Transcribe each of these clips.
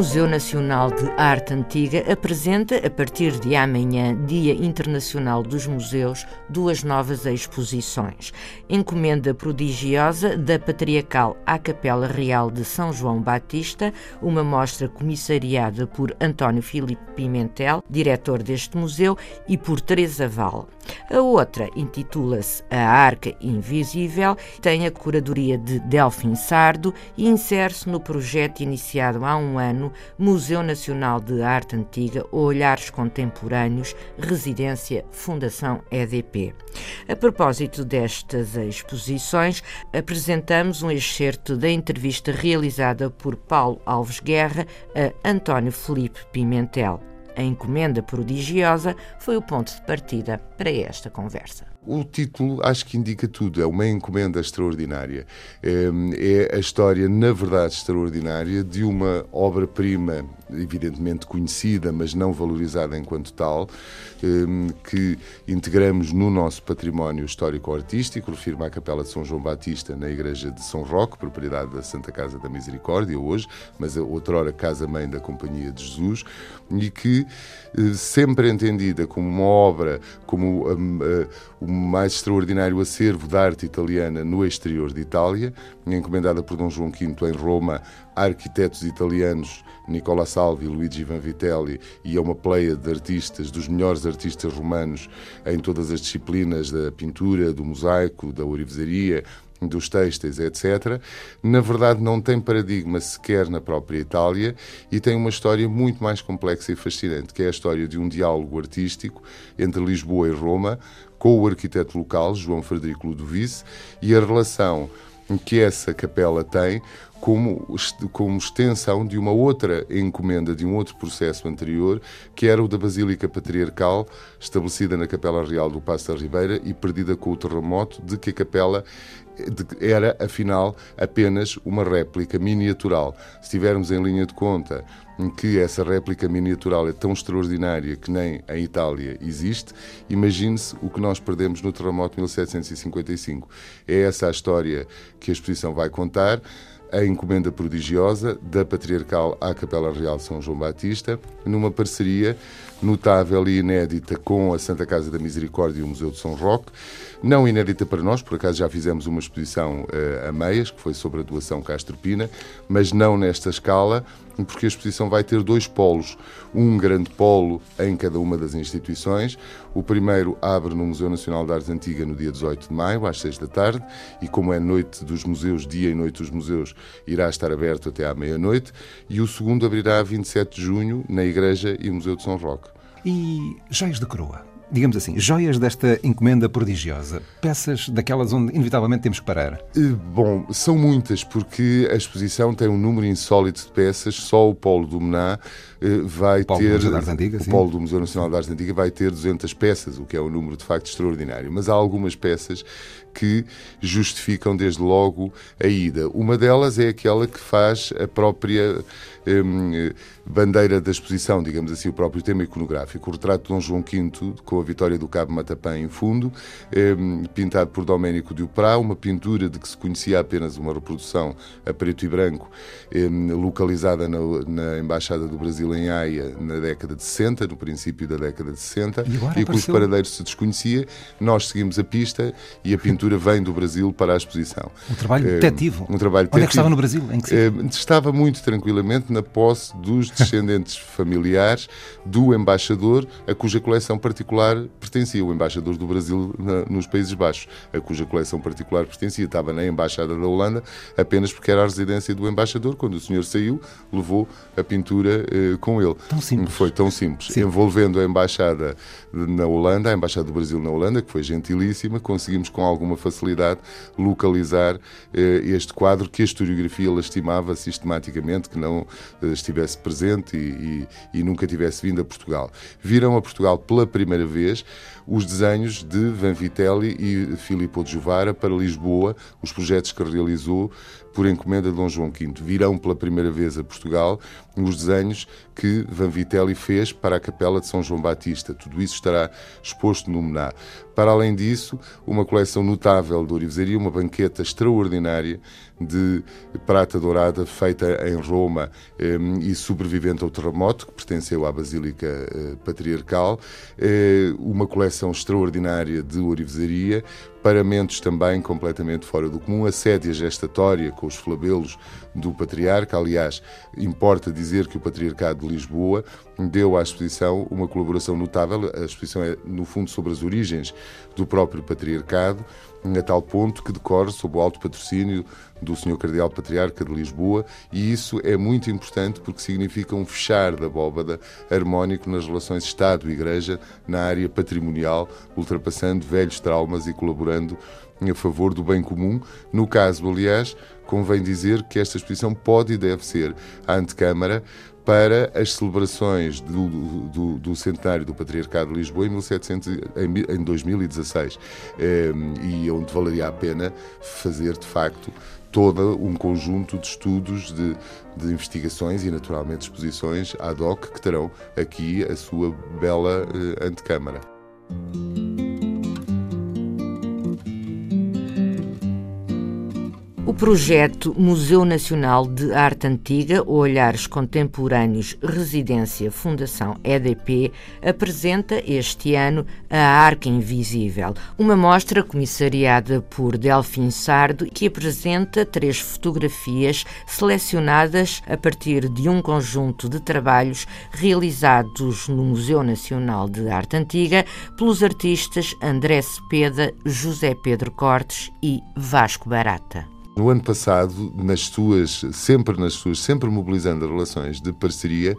Museu Nacional de Arte Antiga apresenta, a partir de amanhã, Dia Internacional dos Museus, duas novas exposições. Encomenda Prodigiosa da Patriarcal à Capela Real de São João Batista, uma mostra comissariada por António Filipe Pimentel, diretor deste museu, e por Teresa Val. A outra intitula-se A Arca Invisível, tem a curadoria de Delfim Sardo e insere-se no projeto iniciado há um ano Museu Nacional de Arte Antiga, Olhares Contemporâneos, Residência Fundação EDP. A propósito destas exposições, apresentamos um excerto da entrevista realizada por Paulo Alves Guerra a António Felipe Pimentel. A encomenda prodigiosa foi o ponto de partida para esta conversa. O título acho que indica tudo, é uma encomenda extraordinária. É, é a história, na verdade, extraordinária de uma obra-prima, evidentemente conhecida, mas não valorizada enquanto tal, que integramos no nosso património histórico-artístico. Refiro-me à Capela de São João Batista, na Igreja de São Roque, propriedade da Santa Casa da Misericórdia, hoje, mas outrora Casa-Mãe da Companhia de Jesus, e que, eh, sempre entendida como uma obra, como um, uh, o mais extraordinário acervo da arte italiana no exterior de Itália, encomendada por Dom João V em Roma a arquitetos italianos Nicola Salvi, Luigi Vanvitelli e a uma pleia de artistas, dos melhores artistas romanos em todas as disciplinas da pintura, do mosaico, da orivesaria, dos têxteis, etc., na verdade não tem paradigma sequer na própria Itália e tem uma história muito mais complexa e fascinante, que é a história de um diálogo artístico entre Lisboa e Roma, com o arquiteto local, João Frederico Ludovice, e a relação que essa capela tem como, como extensão de uma outra encomenda, de um outro processo anterior, que era o da Basílica Patriarcal, estabelecida na Capela Real do Passo da Ribeira e perdida com o terremoto, de que a capela era, afinal, apenas uma réplica miniatural. Se tivermos em linha de conta que essa réplica miniatural é tão extraordinária que nem em Itália existe, imagine-se o que nós perdemos no terremoto de 1755. É essa a história que a exposição vai contar a encomenda prodigiosa da Patriarcal à Capela Real São João Batista, numa parceria notável e inédita com a Santa Casa da Misericórdia e o Museu de São Roque. Não inédita para nós, por acaso já fizemos uma exposição uh, a meias, que foi sobre a doação Castro Pina, mas não nesta escala, porque a exposição vai ter dois polos. Um grande polo em cada uma das instituições. O primeiro abre no Museu Nacional de Arte Antiga no dia 18 de maio, às 6 da tarde, e como é noite dos museus, dia e noite dos museus, irá estar aberto até à meia-noite. E o segundo abrirá a 27 de junho, na Igreja e Museu de São Roque. E joias de coroa? digamos assim, joias desta encomenda prodigiosa? Peças daquelas onde inevitavelmente temos que parar? Eh, bom, são muitas, porque a exposição tem um número insólito de peças, só o Polo do Mená eh, vai Polo ter. Do Antiga, o sim. Polo do Museu Nacional da Arte Antiga vai ter 200 peças, o que é um número de facto extraordinário. Mas há algumas peças que justificam desde logo a ida. Uma delas é aquela que faz a própria hum, bandeira da exposição, digamos assim, o próprio tema iconográfico. O retrato de Dom João V, com a vitória do Cabo Matapã em fundo, hum, pintado por Doménico de Uprá, uma pintura de que se conhecia apenas uma reprodução a preto e branco, hum, localizada na, na, Embaixada do Brasil em Haia na década de 60, no princípio da década de 60, e, e cujo paradeiro se desconhecia. Nós seguimos a pista e a pintura vem do Brasil para a exposição. Um trabalho detetivo. Um trabalho Onde é que estava no Brasil? Em que estava muito tranquilamente na posse dos descendentes familiares do embaixador a cuja coleção particular pertencia, o embaixador do Brasil na, nos Países Baixos, a cuja coleção particular pertencia. Estava na embaixada da Holanda apenas porque era a residência do embaixador. Quando o senhor saiu, levou a pintura eh, com ele. Tão simples. Foi tão simples. Sim. Envolvendo a Embaixada na Holanda, a Embaixada do Brasil na Holanda, que foi gentilíssima, conseguimos com alguma facilidade localizar eh, este quadro que a historiografia lastimava sistematicamente que não estivesse presente e, e, e nunca tivesse vindo a Portugal. Viram a Portugal pela primeira vez os desenhos de Van Vitelli e Filippo de Juvara para Lisboa, os projetos que realizou por encomenda de Dom João V. Virão pela primeira vez a Portugal os desenhos que Van Vitelli fez para a Capela de São João Batista. Tudo isso estará exposto no Mená. Para além disso, uma coleção notável de orivesaria, uma banqueta extraordinária de prata dourada feita em Roma eh, e sobrevivente ao terremoto, que pertenceu à Basílica eh, Patriarcal, eh, uma coleção extraordinária de orivesaria, paramentos também completamente fora do comum, a gestatória com os flabelos do Patriarca. Aliás, importa dizer que o Patriarcado de Lisboa deu à exposição uma colaboração notável. A exposição é, no fundo, sobre as origens do próprio Patriarcado, a tal ponto que decorre sob o alto patrocínio do Sr. Cardeal Patriarca de Lisboa, e isso é muito importante porque significa um fechar da bóveda harmónico nas relações Estado-Igreja na área patrimonial, ultrapassando velhos traumas e colaborando a favor do bem comum. No caso, aliás, convém dizer que esta exposição pode e deve ser a antecâmara para as celebrações do, do, do, centenário do Patriarcado de Lisboa em, 1700, em, em 2016 eh, e onde valeria a pena fazer de facto todo um conjunto de estudos, de, de, investigações e naturalmente exposições ad hoc que terão aqui a sua bela eh, antecâmara. Projeto Museu Nacional de Arte Antiga, Olhares Contemporâneos, Residência Fundação EDP, apresenta este ano a Arca Invisível, uma mostra comissariada por Delfim Sardo que apresenta três fotografias selecionadas a partir de um conjunto de trabalhos realizados no Museu Nacional de Arte Antiga pelos artistas André Cepeda, José Pedro Cortes e Vasco Barata. No ano passado, nas suas, sempre nas suas, sempre mobilizando relações de parceria,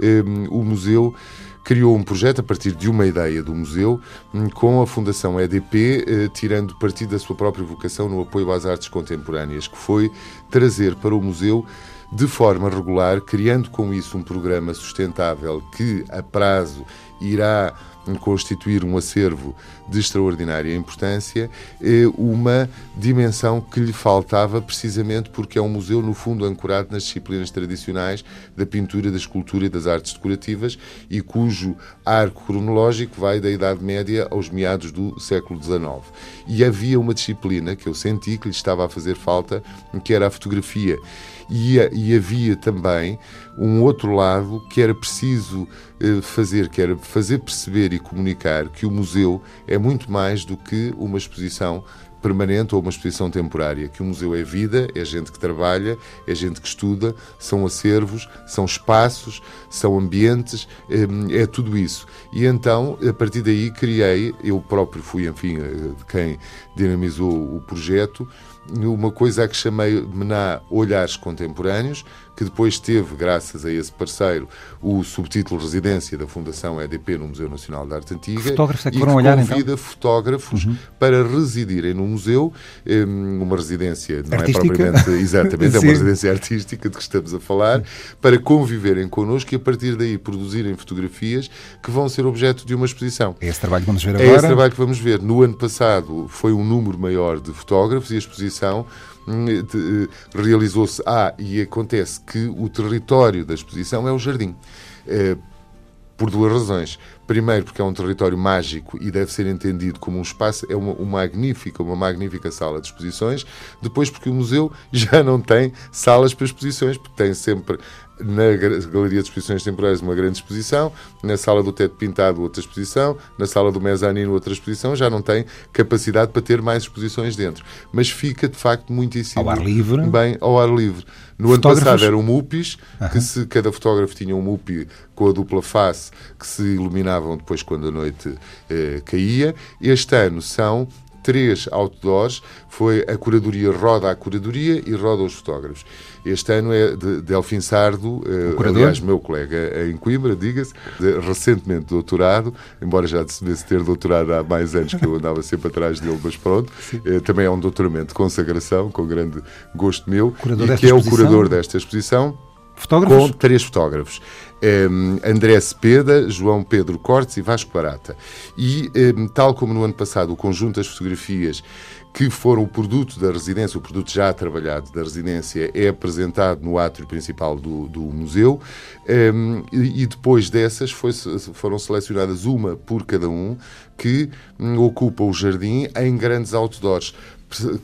ehm, o museu criou um projeto a partir de uma ideia do museu hum, com a Fundação EDP, eh, tirando partido da sua própria vocação no apoio às artes contemporâneas, que foi trazer para o museu de forma regular, criando com isso um programa sustentável que a prazo irá constituir um acervo de extraordinária importância, é uma dimensão que lhe faltava precisamente porque é um museu, no fundo, ancorado nas disciplinas tradicionais da pintura, da escultura e das artes decorativas e cujo arco cronológico vai da Idade Média aos meados do século XIX. E havia uma disciplina que eu senti que lhe estava a fazer falta, que era a fotografia. E, e havia também um outro lado que era preciso eh, fazer, que era fazer perceber e comunicar que o museu é muito mais do que uma exposição permanente ou uma exposição temporária, que o museu é vida, é gente que trabalha, é gente que estuda, são acervos, são espaços, são ambientes, é, é tudo isso. E então, a partir daí, criei, eu próprio fui, enfim, eh, quem dinamizou o projeto, uma coisa a que chamei Mená Olhares Contemporâneos, que depois teve, graças a esse parceiro, o subtítulo Residência da Fundação EDP no Museu Nacional de Arte Antiga. Fotógrafos é que e foram que olhar, convida então? fotógrafos uhum. para residirem no museu, uma residência, não artística. é propriamente, exatamente, é uma residência artística de que estamos a falar, para conviverem connosco e a partir daí produzirem fotografias que vão ser objeto de uma exposição. É esse trabalho que vamos ver agora? É esse trabalho que vamos ver. No ano passado foi um número maior de fotógrafos e a exposição hum, realizou-se. Ah, e acontece que o território da exposição é o jardim. É, por duas razões. Primeiro, porque é um território mágico e deve ser entendido como um espaço, é uma, uma, magnífica, uma magnífica sala de exposições. Depois, porque o museu já não tem salas para exposições, porque tem sempre na Galeria de Exposições Temporárias uma grande exposição, na Sala do Teto Pintado outra exposição, na Sala do Mezanino outra exposição, já não tem capacidade para ter mais exposições dentro. Mas fica, de facto, muitíssimo ao ar livre. bem ao ar livre. No ano passado era um MUPIs, uhum. que se cada fotógrafo tinha um MUPI com a dupla face, que se iluminavam depois quando a noite eh, caía. Este ano são três outdoors, foi a curadoria roda a curadoria e roda os fotógrafos. Este ano é de Delfim Sardo, uh, aliás, meu colega em Coimbra, diga-se, recentemente doutorado, embora já devesse ter doutorado há mais anos que eu andava sempre atrás dele, mas pronto, uh, também é um doutoramento de consagração, com grande gosto meu, curador e que é o curador desta exposição. Fotógrafos? Com três fotógrafos. Um, André Cepeda, João Pedro Cortes e Vasco Barata. E, um, tal como no ano passado, o conjunto das fotografias que foram o produto da residência, o produto já trabalhado da residência, é apresentado no átrio principal do, do museu. Um, e, e, depois dessas foi, foram selecionadas uma por cada um que um, ocupa o jardim em grandes outdoors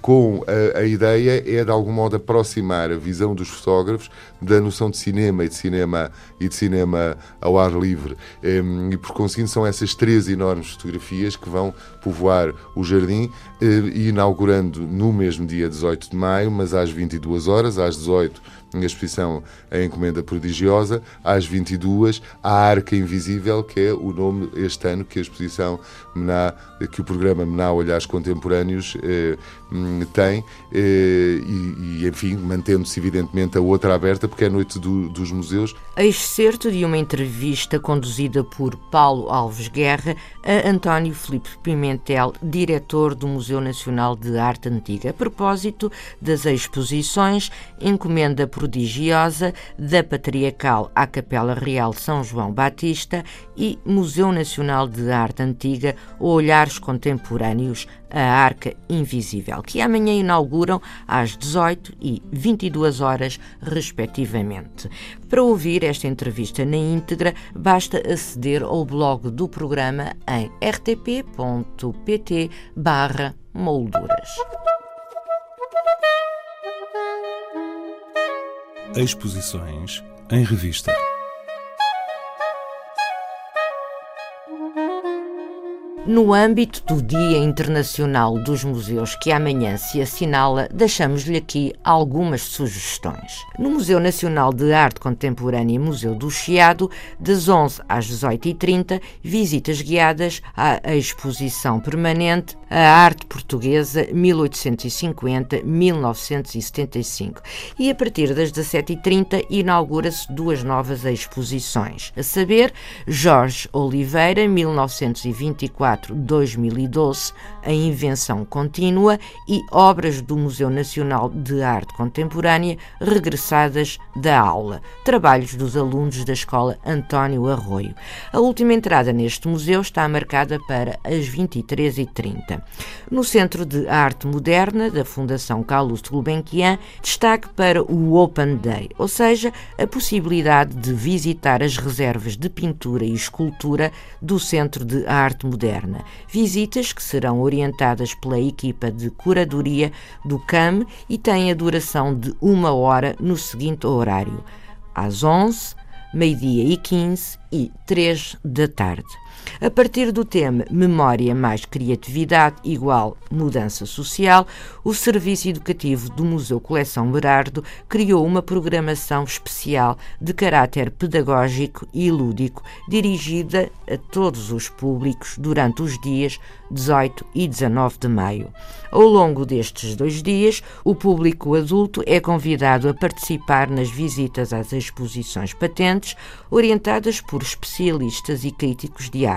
com a, a, ideia é de algum modo aproximar a visão dos fotógrafos da noção de cinema e de cinema e de cinema ao ar livre. E por conseguinte são essas três enormes fotografias que vão povoar o jardim eh, inaugurando no mesmo dia 18 de maio mas às 22 horas às 18 a exposição A Encomenda Prodigiosa, às 22, A Arca Invisível, que é o nome este ano que a exposição Mená, que o programa Mená Olhares Contemporâneos eh, hum, tem, eh, e, e, enfim, mantendo-se evidentemente a outra aberta, porque é a noite do, dos museus. Excerto de uma entrevista conduzida por Paulo Alves Guerra a António Filipe Pimentel, diretor do Museu Nacional de Arte Antiga, a propósito das exposições Encomenda Prodigiosa prodigiosa da Patriarcal à Capela Real São João Batista e Museu Nacional de Arte Antiga Olhares Contemporâneos a Arca Invisível, que amanhã inauguram às 18 e 22 horas, respectivamente. Para ouvir esta entrevista na íntegra, basta aceder ao blog do programa em rtp.pt/molduras. Exposições em revista. No âmbito do Dia Internacional dos Museus, que amanhã se assinala, deixamos-lhe aqui algumas sugestões. No Museu Nacional de Arte Contemporânea e Museu do Chiado, das 11 às 18h30, visitas guiadas à exposição permanente A Arte Portuguesa 1850-1975. E a partir das 17h30 inaugura-se duas novas exposições, a saber, Jorge Oliveira, 1924 2012, A Invenção Contínua e obras do Museu Nacional de Arte Contemporânea regressadas da aula, trabalhos dos alunos da Escola António Arroio. A última entrada neste museu está marcada para as 23h30. No Centro de Arte Moderna da Fundação Carlos Gulbenkian, destaque para o Open Day, ou seja, a possibilidade de visitar as reservas de pintura e escultura do Centro de Arte Moderna Visitas que serão orientadas pela equipa de curadoria do CAM e têm a duração de uma hora no seguinte horário: às 11, meio-dia e 15 e 3 da tarde. A partir do tema Memória mais Criatividade igual Mudança Social, o Serviço Educativo do Museu Coleção Berardo criou uma programação especial de caráter pedagógico e lúdico dirigida a todos os públicos durante os dias 18 e 19 de maio. Ao longo destes dois dias, o público adulto é convidado a participar nas visitas às exposições patentes orientadas por especialistas e críticos de arte.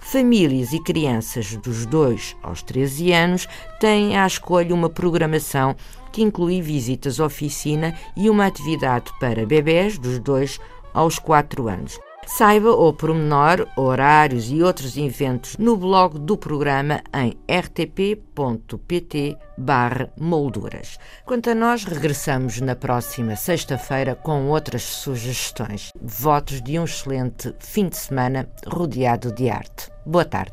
Famílias e crianças dos 2 aos 13 anos têm à escolha uma programação que inclui visitas oficina e uma atividade para bebés dos 2 aos 4 anos. Saiba o pormenor, horários e outros eventos no blog do programa em rtp.pt molduras. Quanto a nós, regressamos na próxima sexta-feira com outras sugestões. Votos de um excelente fim de semana rodeado de arte. Boa tarde.